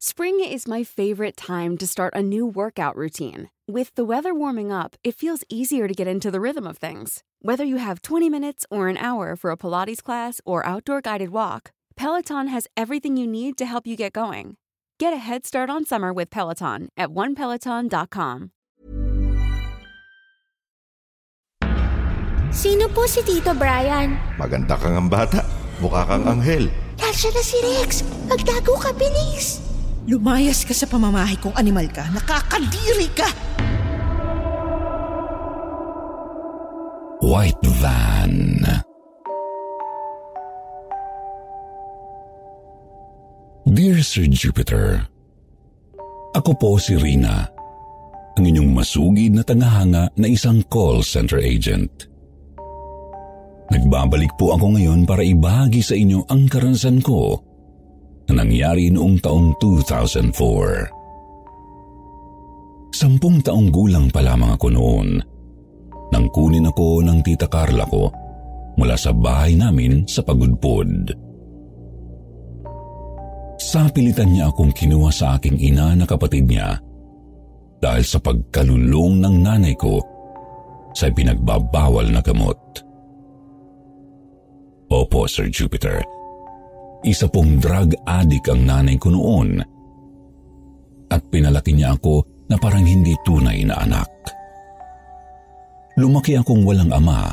Spring is my favorite time to start a new workout routine. With the weather warming up, it feels easier to get into the rhythm of things. Whether you have 20 minutes or an hour for a Pilates class or outdoor guided walk, Peloton has everything you need to help you get going. Get a head start on summer with Peloton at onepeloton.com. Sino po si Tito Brian? Maganda kang ang bata. Mukha kang anghel. Nasaan na si Rex? Magtago ka, bilis! Lumayas ka sa pamamahay kong animal ka. Nakakadiri ka! White Van Dear Sir Jupiter, Ako po si Rina, ang inyong masugid na tangahanga na isang call center agent. Nagbabalik po ako ngayon para ibahagi sa inyo ang karanasan ko na nangyari noong taong 2004. Sampung taong gulang pa lamang ako noon nang kunin ako ng tita Carla ko mula sa bahay namin sa Pagudpod. Sa pilitan niya akong kinuha sa aking ina na kapatid niya dahil sa pagkalulong ng nanay ko sa pinagbabawal na gamot. Opo, Sir Jupiter. Isa pong drug addict ang nanay ko noon at pinalaki niya ako na parang hindi tunay na anak. Lumaki akong walang ama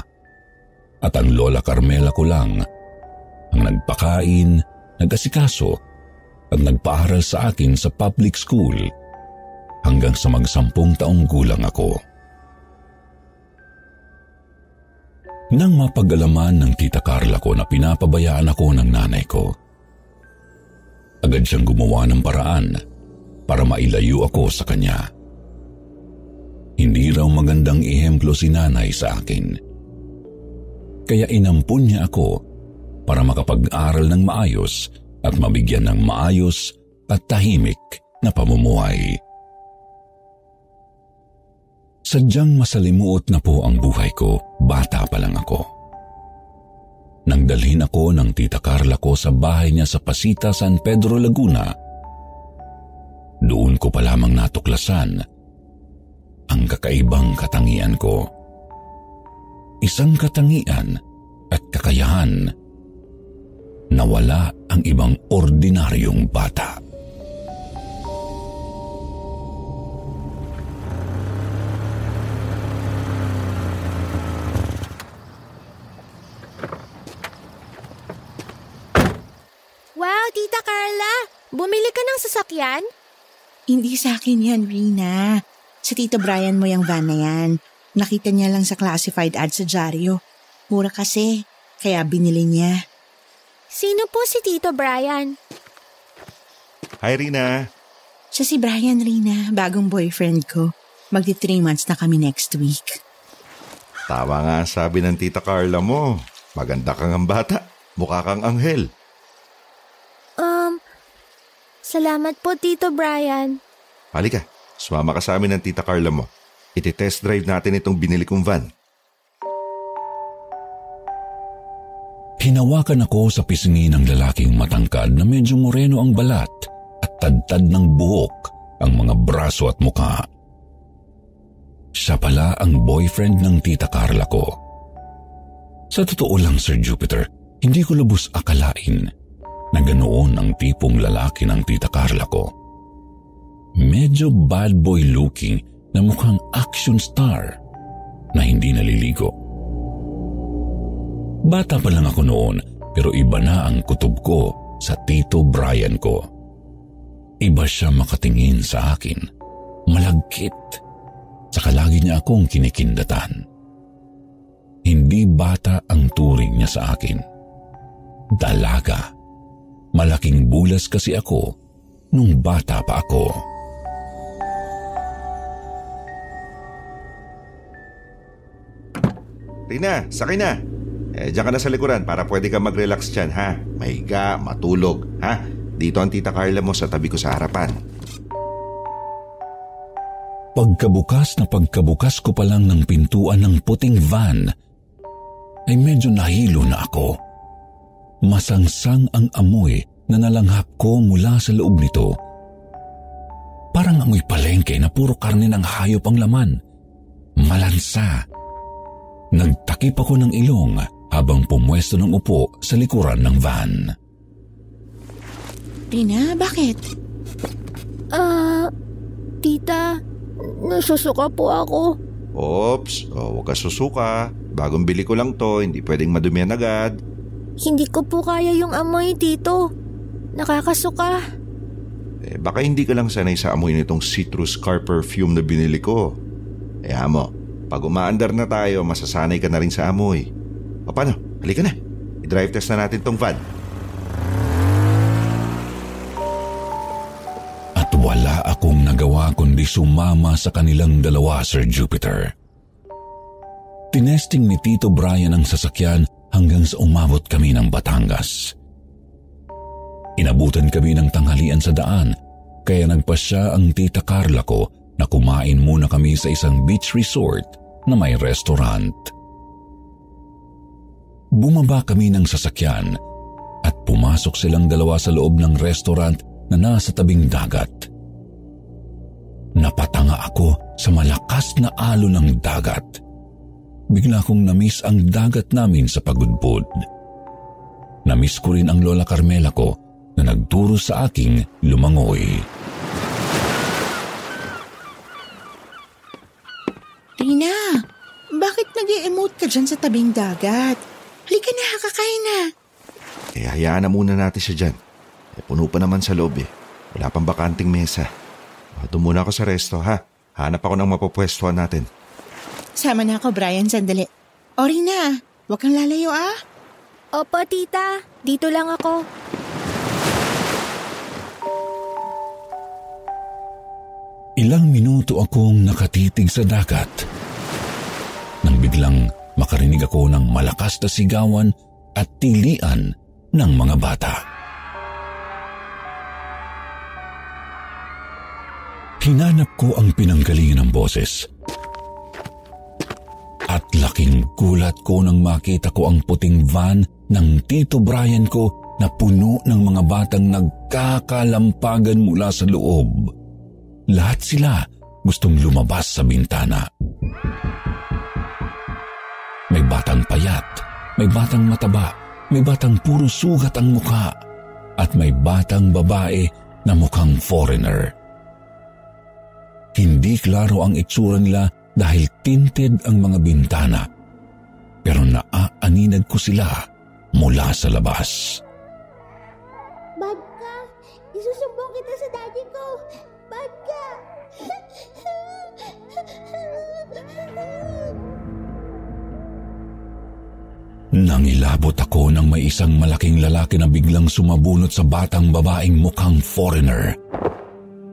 at ang lola Carmela ko lang ang nagpakain, nag-asikaso at nagpaaral sa akin sa public school hanggang sa magsampung taong gulang ako. Nang mapag-alaman ng tita Carla ko na pinapabayaan ako ng nanay ko, agad siyang gumawa ng paraan para mailayo ako sa kanya. Hindi raw magandang ihemplo si nanay sa akin. Kaya inampun niya ako para makapag-aral ng maayos at mabigyan ng maayos at tahimik na pamumuhay. Sadyang masalimuot na po ang buhay ko, bata pa lang ako. Nang dalhin ako ng tita Carla ko sa bahay niya sa Pasita, San Pedro, Laguna, doon ko pa lamang natuklasan ang kakaibang katangian ko. Isang katangian at kakayahan na wala ang ibang ordinaryong bata. Tita Carla! Bumili ka ng sasakyan? Hindi sa akin yan, Rina. Sa Tito Brian mo yung van na yan. Nakita niya lang sa classified ad sa dyaryo. Mura kasi, kaya binili niya. Sino po si Tito Brian? Hi, Rina. Siya si Brian, Rina, bagong boyfriend ko. Magdi three months na kami next week. Tama nga sabi ng tita Carla mo. Maganda kang ang bata. Mukha kang anghel. Salamat po, Tito Brian. Halika, sumama ka sa amin ng tita Carla mo. Iti-test drive natin itong binili kong van. Hinawakan ako sa pisngi ng lalaking matangkad na medyo moreno ang balat at tadtad ng buhok ang mga braso at mukha. Siya pala ang boyfriend ng tita Carla ko. Sa totoo lang, Sir Jupiter, hindi ko lubos akalain na ganoon ang tipong lalaki ng tita Carla ko. Medyo bad boy looking na mukhang action star na hindi naliligo. Bata pa lang ako noon pero iba na ang kutob ko sa tito Brian ko. Iba siya makatingin sa akin. Malagkit. Saka lagi niya akong kinikindatan. Hindi bata ang turing niya sa akin. Dalaga. Malaking bulas kasi ako nung bata pa ako. Rina, sakay na. Eh, diyan ka na sa likuran para pwede ka mag-relax dyan, ha? Mahiga, matulog, ha? Dito ang tita Carla mo sa tabi ko sa harapan. Pagkabukas na pagkabukas ko pa lang ng pintuan ng puting van, ay medyo nahilo na ako. Masangsang ang amoy na nalanghap ko mula sa loob nito amoy palengke na puro karne ng hayop ang laman. Malansa. Nagtakip ako ng ilong habang pumwesto ng upo sa likuran ng van. Rina, bakit? Ah, tita, nasusuka po ako. Oops, oh, huwag ka susuka. Bagong bili ko lang to, hindi pwedeng madumihan agad. Hindi ko po kaya yung amoy dito. Nakakasuka. Eh, baka hindi ka lang sanay sa amoy nitong citrus car perfume na binili ko. Eh mo, pag umaandar na tayo, masasanay ka na rin sa amoy. O paano? Halika na. I-drive test na natin tong van. At wala akong nagawa kundi sumama sa kanilang dalawa, Sir Jupiter. Tinesting ni Tito Brian ang sasakyan hanggang sa umabot kami ng Batangas. Inabutan kami ng tanghalian sa daan kaya nagpasya ang tita Carla ko na kumain muna kami sa isang beach resort na may restaurant. Bumaba kami ng sasakyan at pumasok silang dalawa sa loob ng restaurant na nasa tabing dagat. Napatanga ako sa malakas na alo ng dagat bigla kong namiss ang dagat namin sa pagudpod. Namiss ko rin ang Lola Carmela ko na nagturo sa aking lumangoy. Rina, bakit nag emote ka dyan sa tabing dagat? Halika na, kakain na. Eh, hayaan na muna natin siya dyan. Eh, puno pa naman sa loob eh. Wala pang bakanting mesa. Doon muna ako sa resto ha. Hanap ako ng mapapwestuhan natin. Sama na ako, Brian, sandali. O Rina, huwag kang lalayo ah. Opo, tita. Dito lang ako. Ilang minuto akong nakatitig sa dagat. Nang biglang makarinig ako ng malakas na sigawan at tilian ng mga bata. Hinanap ko ang pinanggalingan ng boses at laking gulat ko nang makita ko ang puting van ng Tito Brian ko na puno ng mga batang nagkakalampagan mula sa loob. Lahat sila gustong lumabas sa bintana. May batang payat, may batang mataba, may batang puro sugat ang mukha, at may batang babae na mukhang foreigner. Hindi klaro ang itsura nila dahil tinted ang mga bintana. Pero naaaninag ko sila mula sa labas. Bagka! Isusumbong kita sa daddy ko! Bagka! Nangilabot ako nang may isang malaking lalaki na biglang sumabunot sa batang babaeng mukhang foreigner.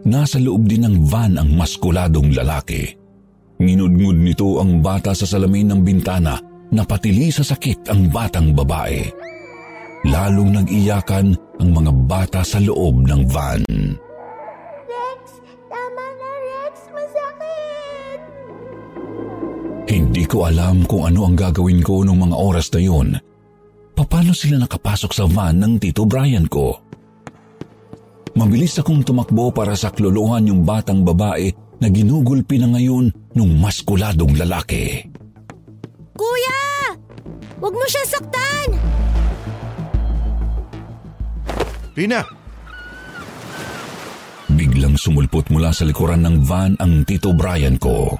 Nasa loob din ng van ang maskuladong lalaki. Nginudngud nito ang bata sa salamin ng bintana na patili sa sakit ang batang babae. Lalong nag-iyakan ang mga bata sa loob ng van. Rex! Tama na, Rex! Masakit! Hindi ko alam kung ano ang gagawin ko nung mga oras na yun. Paano sila nakapasok sa van ng Tito Brian ko? Mabilis akong tumakbo para sakluluhan yung batang babae na ginugulpi na ngayon nung maskuladong lalaki. Kuya! Huwag mo siya saktan! Rina! Biglang sumulpot mula sa likuran ng van ang Tito Brian ko.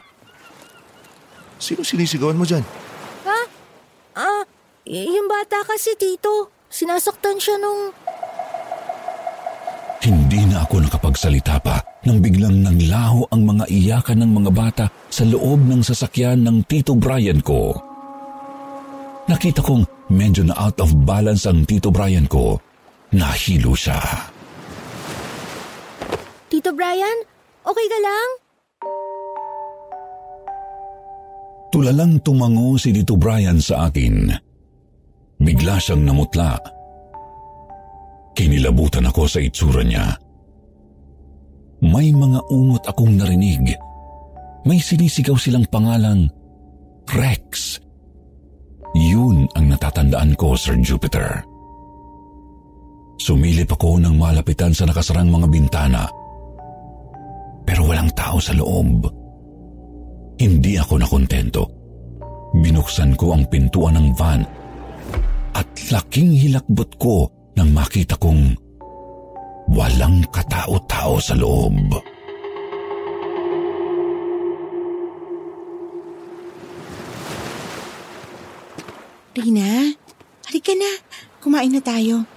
Sino sinisigawan mo dyan? Ha? Ah, y- yung bata kasi tito. Sinasaktan siya nung... nakapagsalita pa nang biglang nanglaho ang mga iyakan ng mga bata sa loob ng sasakyan ng Tito Brian ko. Nakita kong medyo na out of balance ang Tito Brian ko. Nahilo siya. Tito Brian, okay ka lang? Tulalang tumango si Tito Brian sa akin. Bigla siyang namutla. Kinilabutan ako sa itsura niya. May mga umot akong narinig. May sinisigaw silang pangalang Rex. Yun ang natatandaan ko, Sir Jupiter. Sumilip ako ng malapitan sa nakasarang mga bintana. Pero tao sa loob. Hindi ako nakontento. Binuksan ko ang pintuan ng van at laking hilakbot ko nang makita kong walang katao-tao sa loob. Rina, halika na. Kumain na tayo.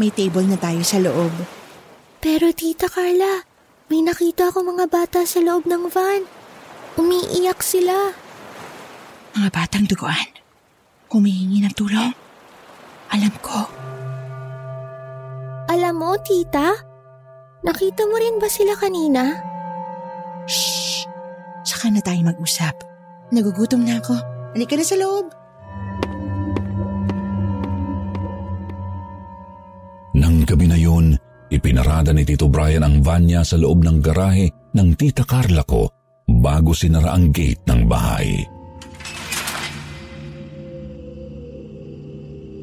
May table na tayo sa loob. Pero tita Carla, may nakita ako mga bata sa loob ng van. Umiiyak sila. Mga batang duguan. Humihingi ng tulong. Alam ko. Alam mo, tita? Nakita mo rin ba sila kanina? Shh! Saka na tayo mag-usap. Nagugutom na ako. Halika na sa loob. Nang gabi na yun, ipinarada ni Tito Brian ang van niya sa loob ng garahe ng tita Carla ko bago sinara ang gate ng bahay.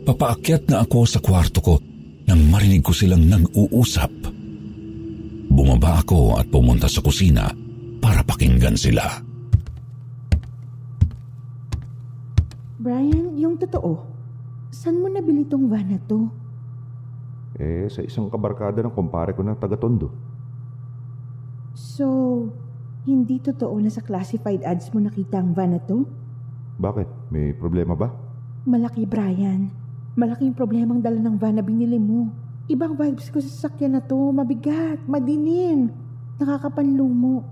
Papaakyat na ako sa kwarto ko nang marinig ko silang nag-uusap. Bumaba ako at pumunta sa kusina para pakinggan sila. Brian, yung totoo, saan mo nabili tong van na to? Eh, sa isang kabarkada ng kumpare ko na taga-tondo. So, hindi totoo na sa classified ads mo nakita ang van na to? Bakit? May problema ba? Malaki, Brian. Malaking problemang dala ng van na binili mo. Ibang vibes ko sa sasakyan na to. Mabigat, madilim, nakakapanlumo.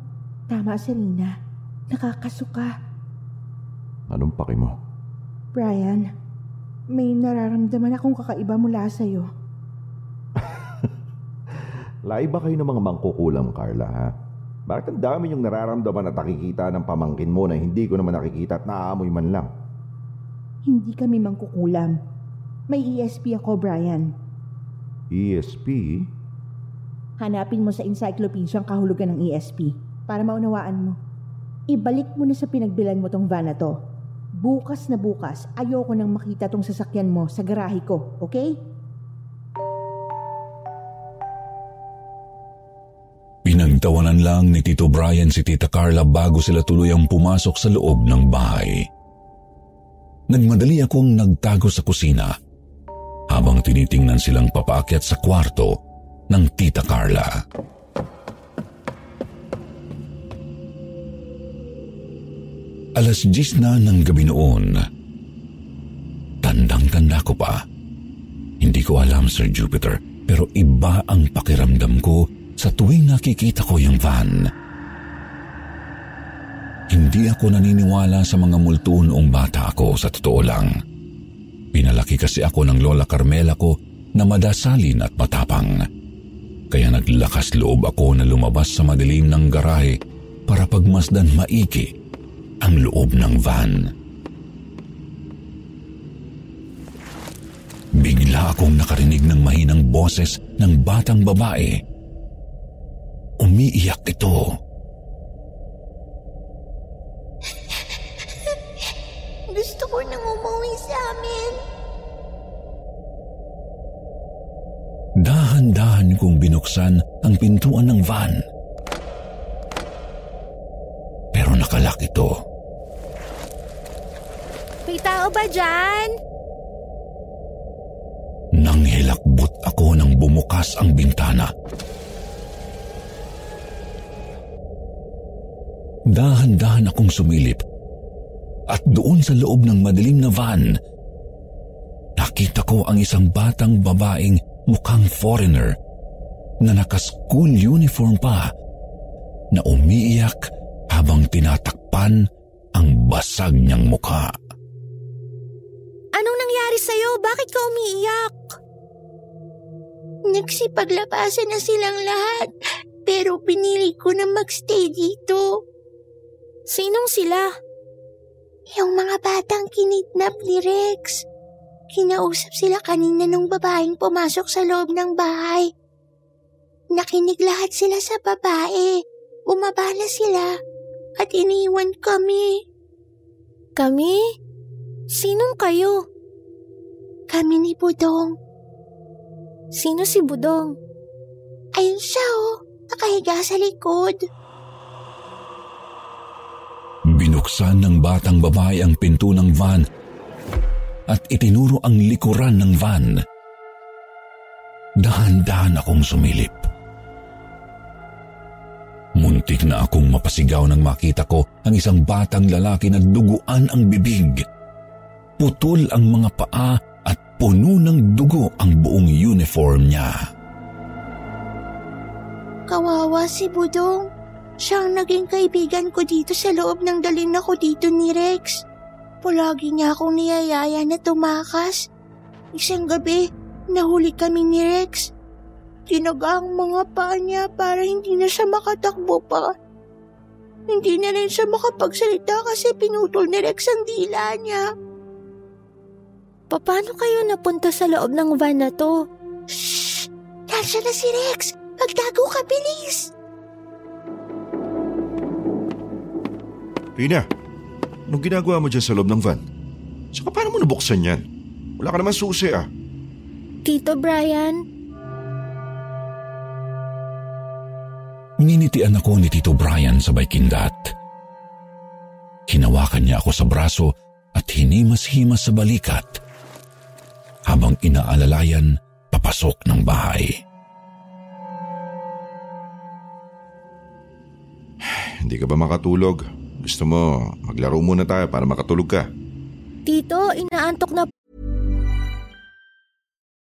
Tama, Serena. Nakakasuka. Anong paki mo? Brian, may nararamdaman akong kakaiba mula sa'yo. Lai ba kayo ng mga mangkukulam, Carla, ha? Bakit ang dami yung nararamdaman at nakikita ng pamangkin mo na hindi ko naman nakikita at naaamoy man lang? Hindi kami mangkukulam. May ESP ako, Brian. ESP? Hanapin mo sa encyclopedia ang kahulugan ng ESP para maunawaan mo. Ibalik mo na sa pinagbilan mo tong van na to. Bukas na bukas, ayoko nang makita tong sasakyan mo sa garahe ko, okay? Pinagtawanan lang ni Tito Brian si Tita Carla bago sila tuluyang pumasok sa loob ng bahay. Nagmadali akong nagtago sa kusina habang tinitingnan silang papaakyat sa kwarto ng Tita Carla. Alas 10 na ng gabi noon. Tandang-tanda ko pa. Hindi ko alam, Sir Jupiter, pero iba ang pakiramdam ko sa tuwing nakikita ko yung van. Hindi ako naniniwala sa mga multo noong bata ako sa totoo lang. Pinalaki kasi ako ng Lola Carmela ko na madasalin at matapang. Kaya naglakas loob ako na lumabas sa madilim ng garahe para pagmasdan maigi ang loob ng van. Bigla akong nakarinig ng mahinang boses ng batang babae. Umiiyak ito. Gusto Dahan-dahan kong binuksan ang pintuan ng van. Pero nakalak ito. May tao ba dyan? Nang hilakbot ako nang bumukas ang bintana. Dahan-dahan akong sumilip at doon sa loob ng madilim na van, nakita ko ang isang batang babaeng mukhang foreigner na naka-school uniform pa na umiiyak habang tinatakpan ang basag niyang mukha. Anong nangyari sa'yo? Bakit ka umiiyak? Nagsipaglabasan na silang lahat, pero pinili ko na magstay dito. Sinong sila? Yung mga batang kinidnap ni Rex. Kinausap sila kanina nung babaeng pumasok sa loob ng bahay. Nakinig lahat sila sa babae. Bumaba na sila at iniwan kami. Kami? Sinong kayo? Kami ni Budong. Sino si Budong? Ayun siya oh, nakahiga sa likod. Binuksan ng batang babae ang pinto ng van at itinuro ang likuran ng van. Dahan-dahan akong sumilip. Muntik na akong mapasigaw nang makita ko ang isang batang lalaki na duguan ang bibig. Putol ang mga paa at puno ng dugo ang buong uniform niya. Kawawa si Budong. Siya ang naging kaibigan ko dito sa loob ng dalin ako dito ni Rex. Palagi niya akong niyayaya na tumakas. Isang gabi, nahuli kami ni Rex. Tinaga ang mga paa niya para hindi na siya makatakbo pa. Hindi na rin siya makapagsalita kasi pinutol ni Rex ang dila niya. Paano kayo napunta sa loob ng van na to? Shh! Nandiyan na si Rex! Magtago ka, bilis! Rina, anong ginagawa mo dyan sa loob ng van? Saka paano mo nabuksan yan? Wala ka naman susi ah. Tito Brian, Nginitian ako ni Tito Brian sabay kindat. Hinawakan niya ako sa braso at hinimas-himas sa balikat habang inaalalayan papasok ng bahay. Hindi ka ba makatulog? Gusto mo, maglaro muna tayo para makatulog ka. Tito, inaantok na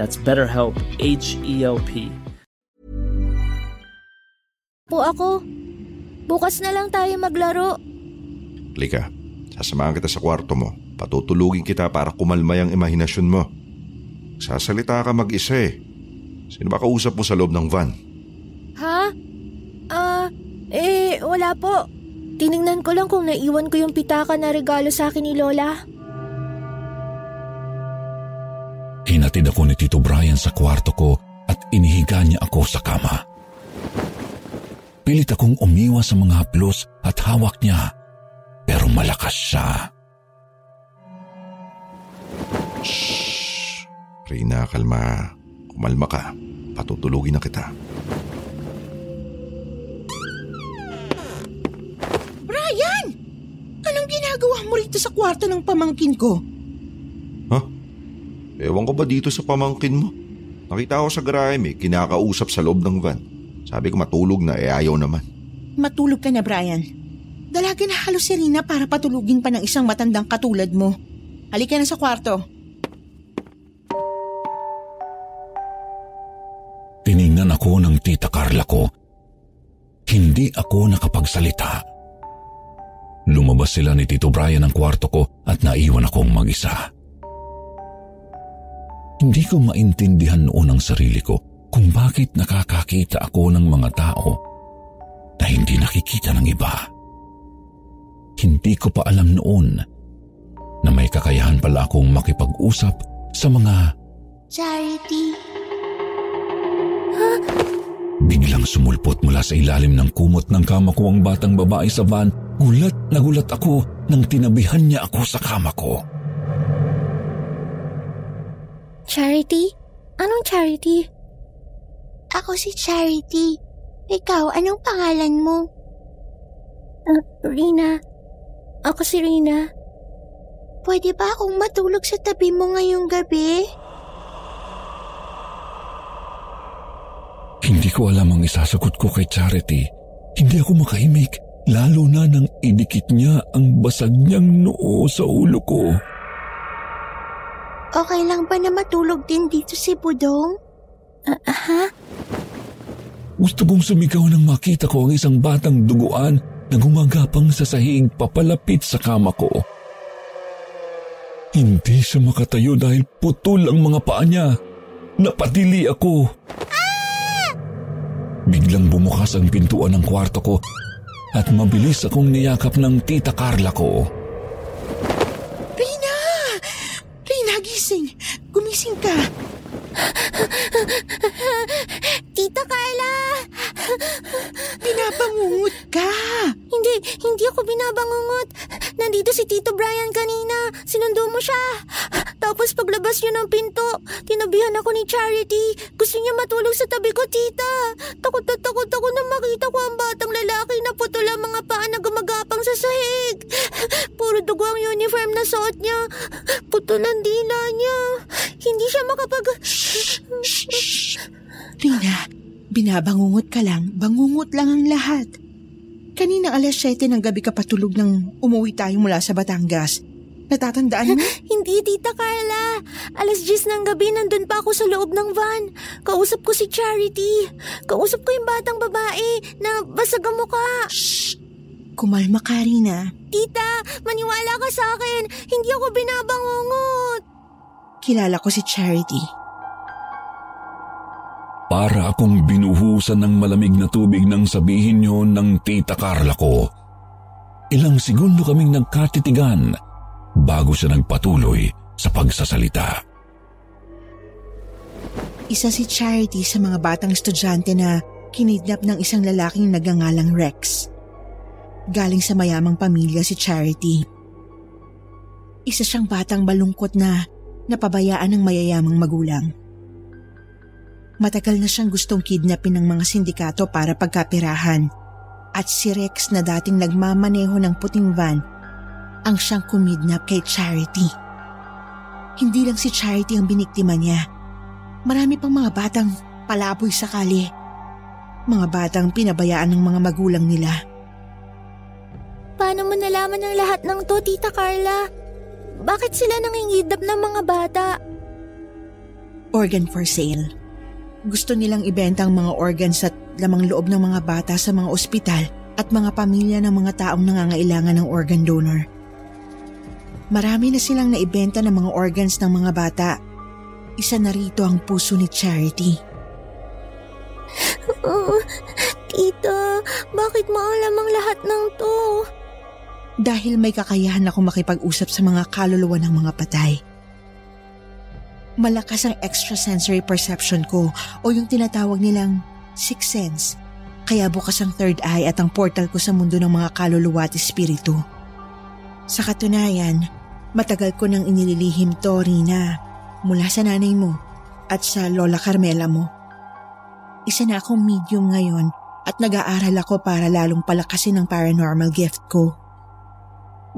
That's BetterHelp, H E L P. po ako. Bukas na lang tayo maglaro. Lika, sasamahan kita sa kwarto mo. Patutulugin kita para kumalma yung imahinasyon mo. Sasalita ka mag-isa eh. Sino ba kausap mo sa loob ng van? Ha? Ah, eh, wala po. Tiningnan ko lang kung naiwan ko yung pitaka na regalo sa akin ni Lola. Hinatid ako ni Tito Brian sa kwarto ko at inihiga niya ako sa kama. Pilit akong umiwas sa mga haplos at hawak niya, pero malakas siya. Shh! Rina, kalma. Kumalma ka. Patutulugin na kita. Brian! Anong ginagawa mo rito sa kwarto ng pamangkin ko? Ewan ko ba dito sa pamangkin mo? Nakita ko sa garahe may kinakausap sa loob ng van. Sabi ko matulog na eh ayaw naman. Matulog ka na, Brian. Dalaga na halos si Rina para patulugin pa ng isang matandang katulad mo. Halika na sa kwarto. Tiningnan ako ng tita Carla ko. Hindi ako nakapagsalita. Lumabas sila ni Tito Brian ng kwarto ko at naiwan akong mag-isa. Hindi ko maintindihan noon ang sarili ko kung bakit nakakakita ako ng mga tao na hindi nakikita ng iba. Hindi ko pa alam noon na may kakayahan pala akong makipag-usap sa mga Charity. Biglang sumulpot mula sa ilalim ng kumot ng kama ko ang batang babae sa van. Gulat na gulat ako nang tinabihan niya ako sa kama ko. Charity? Anong charity? Ako si Charity. Ikaw, anong pangalan mo? Uh, Rina. Ako si Rina. Pwede ba akong matulog sa tabi mo ngayong gabi? Hindi ko alam ang isasagot ko kay Charity. Hindi ako makahimik, lalo na nang idikit niya ang basag niyang noo sa ulo ko. Okay lang ba na matulog din dito si Budong? Uh, ha? Gusto kong sumigaw nang makita ko ang isang batang duguan na gumagapang sa sahig papalapit sa kama ko. Hindi siya makatayo dahil putol ang mga paa niya. Napatili ako. Biglang bumukas ang pintuan ng kwarto ko at mabilis akong niyakap ng tita Carla ko. Rina! Rina, gising! Gumising ka! Tita Carla! Binabangungot ka! Hindi, hindi ako binabangungot. Nandito si Tito Brian kanina. Sinundo mo siya. Tapos paglabas niyo ng pinto, tinabihan ako ni Charity. Gusto niya matulog sa tabi ko, tita. Takot na takot ako na makita ko ang batang lalaki na putol ang mga paa na gumagapang sa sahig. Puro dugo ang uniform na suot niya. Putol ang dila niya. Hindi siya makapag... Rina, binabangungot ka lang. Bangungot lang ang lahat. Kanina alas 7 ng gabi ka patulog nang umuwi tayo mula sa Batangas. Natatandaan mo? Hindi, Tita Carla. Alas 10 ng gabi nandun pa ako sa loob ng van. Kausap ko si Charity. Kausap ko yung batang babae na basag ang mukha. Shh! Kumalma ka, Rina. Tita, maniwala ka sa akin. Hindi ako binabangungot. Kilala ko si Charity. Para akong binuhusan ng malamig na tubig nang sabihin niyo ng tita Carla ko. Ilang segundo kaming nagkatitigan bago siya nagpatuloy sa pagsasalita. Isa si Charity sa mga batang estudyante na kinidnap ng isang lalaking nagangalang Rex. Galing sa mayamang pamilya si Charity. Isa siyang batang malungkot na napabayaan ng mayayamang magulang. Matagal na siyang gustong kidnapin ng mga sindikato para pagkapirahan at si Rex na dating nagmamaneho ng puting van ang siyang kumidnap kay Charity. Hindi lang si Charity ang biniktima niya. Marami pang mga batang palaboy sa kali. Mga batang pinabayaan ng mga magulang nila. Paano mo nalaman ang lahat ng to, Tita Carla? Bakit sila nangingidap ng mga bata? Organ for sale. Gusto nilang ibenta ang mga organs at lamang loob ng mga bata sa mga ospital at mga pamilya ng mga taong nangangailangan ng organ donor. Marami na silang naibenta ng mga organs ng mga bata. Isa na rito ang puso ni Charity. Oh, tita, bakit mo alam ang lahat ng to? Dahil may kakayahan ako makipag-usap sa mga kaluluwa ng mga patay. Malakas ang extrasensory perception ko o yung tinatawag nilang sixth sense. Kaya bukas ang third eye at ang portal ko sa mundo ng mga kaluluwa at espiritu. Sa katunayan, matagal ko nang inililihim to, Rina, mula sa nanay mo at sa Lola Carmela mo. Isa na akong medium ngayon at nag-aaral ako para lalong palakasin ang paranormal gift ko.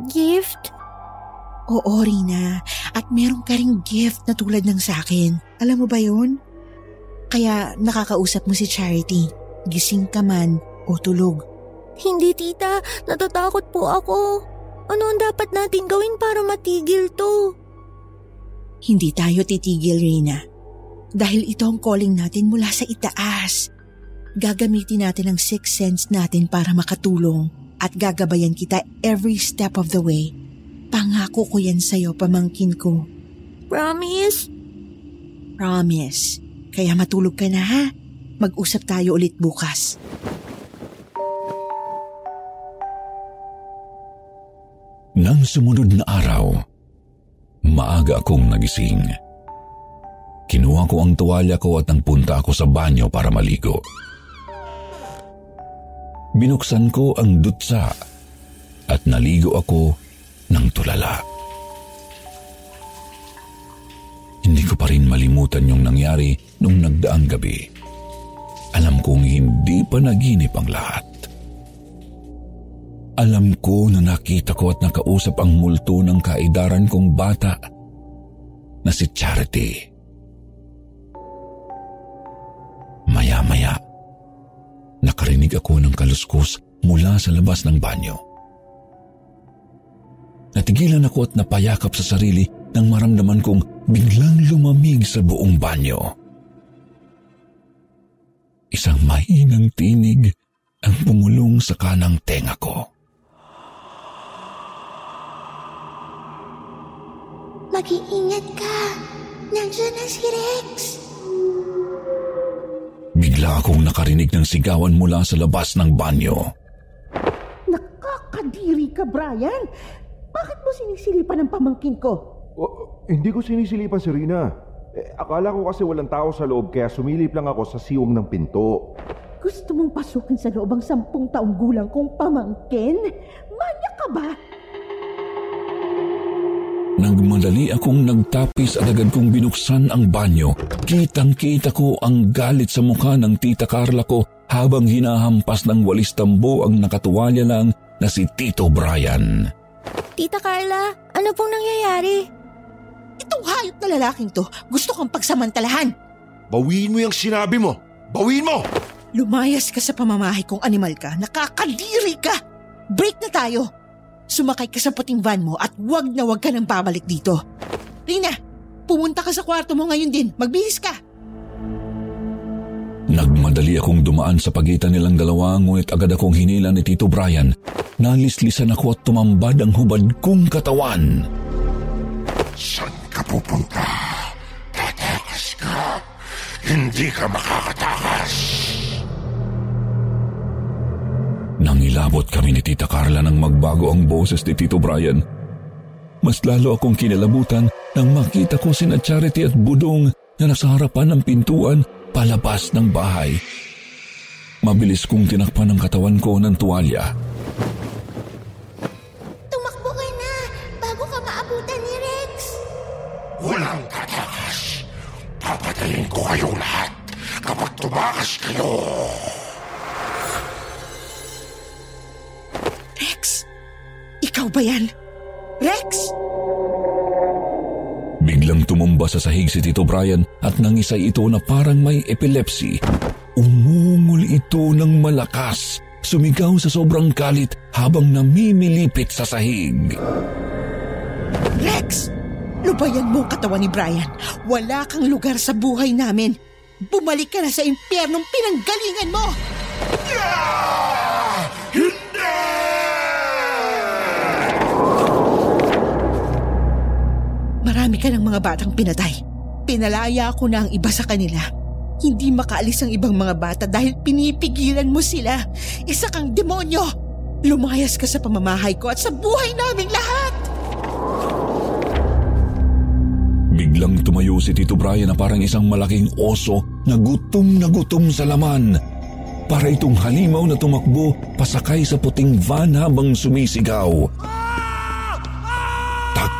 Gift? Oo, Rina. At meron ka ring gift na tulad ng sa akin. Alam mo ba yon? Kaya nakakausap mo si Charity. Gising ka man o tulog. Hindi, tita. Natatakot po ako. Ano ang dapat natin gawin para matigil to? Hindi tayo titigil, Rina. Dahil ito ang calling natin mula sa itaas. Gagamitin natin ang sixth sense natin para makatulong at gagabayan kita every step of the way. Pangako ko yan sa'yo, pamangkin ko. Promise? Promise. Kaya matulog ka na ha. Mag-usap tayo ulit bukas. Nang sumunod na araw, maaga akong nagising. Kinuha ko ang tuwalya ko at nagpunta ako sa banyo para maligo. Binuksan ko ang dutsa at naligo ako ng tulala. Hindi ko pa rin malimutan yung nangyari nung nagdaang gabi. Alam kong hindi pa naginip ang lahat. Alam ko na nakita ko at nakausap ang multo ng kaidaran kong bata na si Charity. Maya-maya, nakarinig ako ng kaluskos mula sa labas ng banyo. Natigilan ako at napayakap sa sarili nang maramdaman kong biglang lumamig sa buong banyo. Isang mahinang tinig ang pumulong sa kanang tenga ko. Mag-iingat ka. Nandiyan na si Rex. Bigla akong nakarinig ng sigawan mula sa labas ng banyo. Nakakadiri ka, Brian! Bakit mo sinisilipan ng pamangkin ko? Oh, hindi ko sinisilipan si Rina. Eh, akala ko kasi walang tao sa loob kaya sumilip lang ako sa siwang ng pinto. Gusto mong pasukin sa loob ang sampung taong gulang kong pamangkin? Manya ka ba? Nagmadali akong nagtapis at agad kong binuksan ang banyo. Kitang-kita ko ang galit sa mukha ng tita Carla ko habang hinahampas ng walis tambo ang nakatuwalya lang na si Tito Brian. Tita Carla, ano pong nangyayari? Itong hayop na lalaking to, gusto kang pagsamantalahan. Bawiin mo yung sinabi mo! Bawiin mo! Lumayas ka sa pamamahay kong animal ka. Nakakadiri ka! Break na tayo! Sumakay ka sa puting van mo at wag na wag ka nang babalik dito. Rina, pumunta ka sa kwarto mo ngayon din. Magbihis ka. Nagmadali akong dumaan sa pagitan nilang dalawa ngunit agad akong hinila ni Tito Brian. Nalislisan ako at tumambad ang hubad kong katawan. Saan ka pupunta? Tatakas ka. Hindi ka makakatakas. Nangilabot kami ni Tita Carla nang magbago ang boses ni Tito Brian. Mas lalo akong kinalabutan nang makita ko sina Charity at Budong na nasa harapan ng pintuan palabas ng bahay. Mabilis kong tinakpan ang katawan ko ng tuwalya. Tumakbo ka na bago ka maabutan ni Rex. Walang tatakas. Papatayin ko kayong lahat kapag tumakas kayo. Ikaw ba yan? Rex! Biglang tumumba sa sahig si Tito Brian at nangisay ito na parang may epilepsy. Umungol ito ng malakas. Sumigaw sa sobrang galit habang namimilipit sa sahig. Rex! Lubayan mo ang katawan ni Brian. Wala kang lugar sa buhay namin. Bumalik ka na sa impyernong pinanggalingan mo! Marami ka ng mga batang pinatay. Pinalaya ko na ang iba sa kanila. Hindi makaalis ang ibang mga bata dahil pinipigilan mo sila. Isa kang demonyo! Lumayas ka sa pamamahay ko at sa buhay naming lahat! Biglang tumayo si Tito Brian na parang isang malaking oso na gutom na gutom sa laman. Para itong halimaw na tumakbo pasakay sa puting van habang sumisigaw.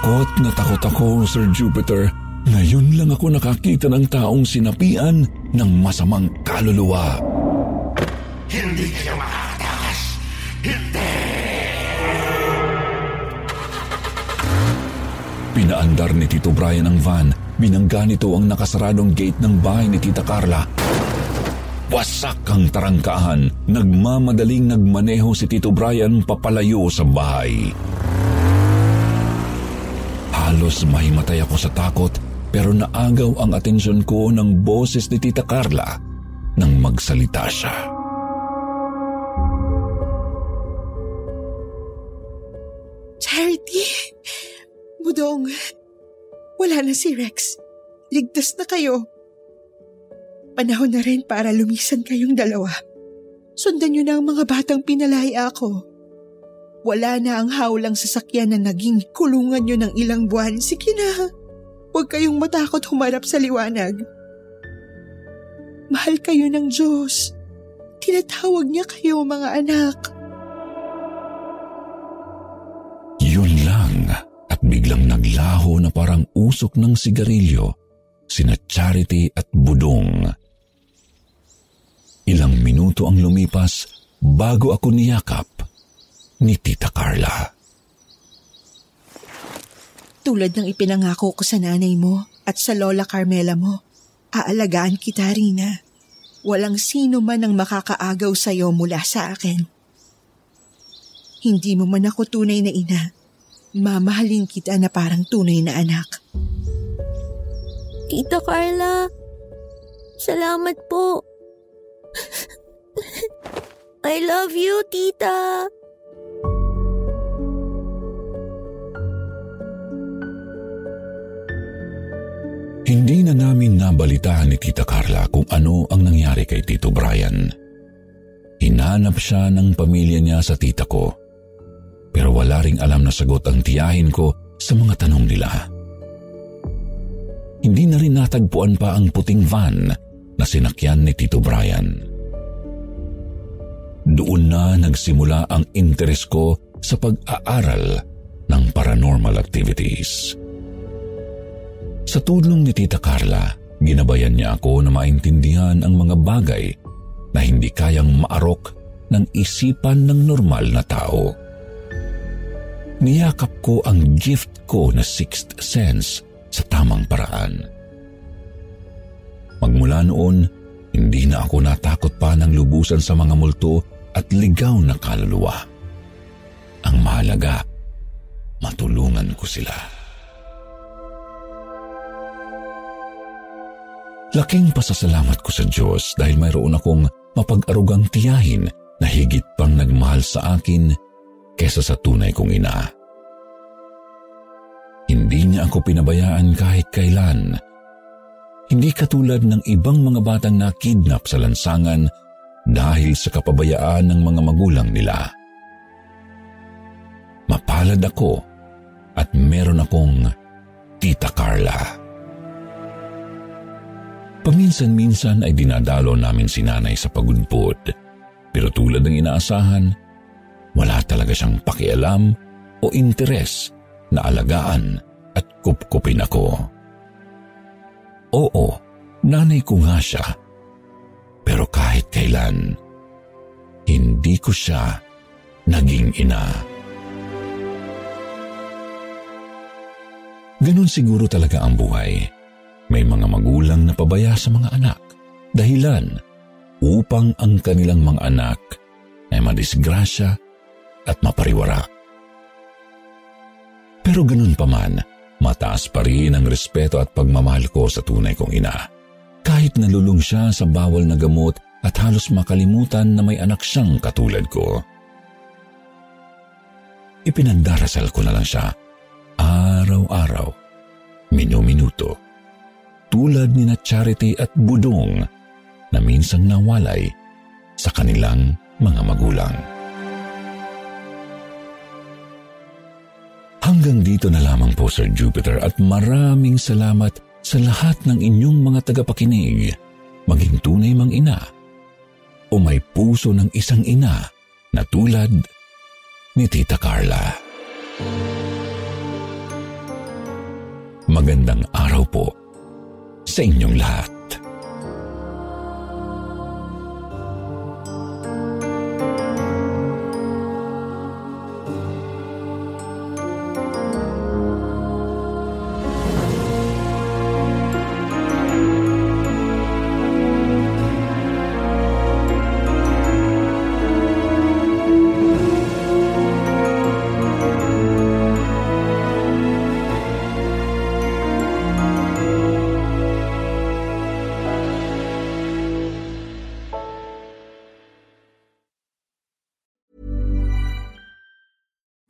Takot na takot ako, Sir Jupiter. Ngayon lang ako nakakita ng taong sinapian ng masamang kaluluwa. Hindi kayo makakatakas. Hindi! Pinaandar ni Tito Brian ang van. Binangga nito ang nakasaradong gate ng bahay ni Tita Carla. Wasak ang tarangkahan. Nagmamadaling nagmaneho si Tito Brian papalayo sa bahay. Halos mahimatay ako sa takot pero naagaw ang atensyon ko ng boses ni Tita Carla nang magsalita siya. Charity! Budong, wala na si Rex. Ligtas na kayo. Panahon na rin para lumisan kayong dalawa. Sundan niyo na ang mga batang pinalaya ako. Wala na ang hawlang sasakyan na naging kulungan niyo ng ilang buwan. Sige na, huwag kayong matakot humarap sa liwanag. Mahal kayo ng Diyos. Tinatawag niya kayo mga anak. Yun lang at biglang naglaho na parang usok ng sigarilyo sina Charity at Budong. Ilang minuto ang lumipas bago ako niyakap ni Tita Carla. Tulad ng ipinangako ko sa nanay mo at sa Lola Carmela mo, aalagaan kita, Rina. Walang sino man ang makakaagaw sa iyo mula sa akin. Hindi mo man ako tunay na ina, mamahalin kita na parang tunay na anak. Tita Carla, salamat po. I love you, tita. Hindi na namin nabalitaan ni Tita Carla kung ano ang nangyari kay Tito Brian. Hinanap siya ng pamilya niya sa tita ko. Pero wala ring alam na sagot ang tiyahin ko sa mga tanong nila. Hindi na rin natagpuan pa ang puting van na sinakyan ni Tito Brian. Doon na nagsimula ang interes ko sa pag-aaral ng paranormal activities. Sa tulong ni Tita Carla, ginabayan niya ako na maintindihan ang mga bagay na hindi kayang maarok ng isipan ng normal na tao. Niyakap ko ang gift ko na sixth sense sa tamang paraan. Magmula noon, hindi na ako natakot pa ng lubusan sa mga multo at ligaw na kaluluwa. Ang mahalaga, matulungan ko sila. Laking pasasalamat ko sa Diyos dahil mayroon akong mapag-arugang tiyahin na higit pang nagmahal sa akin kesa sa tunay kong ina. Hindi niya ako pinabayaan kahit kailan. Hindi katulad ng ibang mga batang na-kidnap sa lansangan dahil sa kapabayaan ng mga magulang nila. Mapalad ako at meron akong Tita Carla. Paminsan-minsan ay dinadalo namin si nanay sa pagunpod. Pero tulad ng inaasahan, wala talaga siyang pakialam o interes na alagaan at kupkupin ako. Oo, nanay ko nga siya. Pero kahit kailan, hindi ko siya naging ina. Ganon siguro talaga ang buhay. Na pabaya sa mga anak. Dahilan upang ang kanilang mga anak ay madisgrasya at mapariwara. Pero ganun pa man, mataas pa rin ang respeto at pagmamahal ko sa tunay kong ina. Kahit nalulung siya sa bawal na gamot at halos makalimutan na may anak siyang katulad ko. Ipinagdarasal ko na lang siya araw-araw, minuminuto tulad ni na Charity at Budong na minsang nawalay sa kanilang mga magulang. Hanggang dito na lamang po Sir Jupiter at maraming salamat sa lahat ng inyong mga tagapakinig, maging tunay mang ina o may puso ng isang ina na tulad ni Tita Carla. Magandang araw po sa inyong lahat.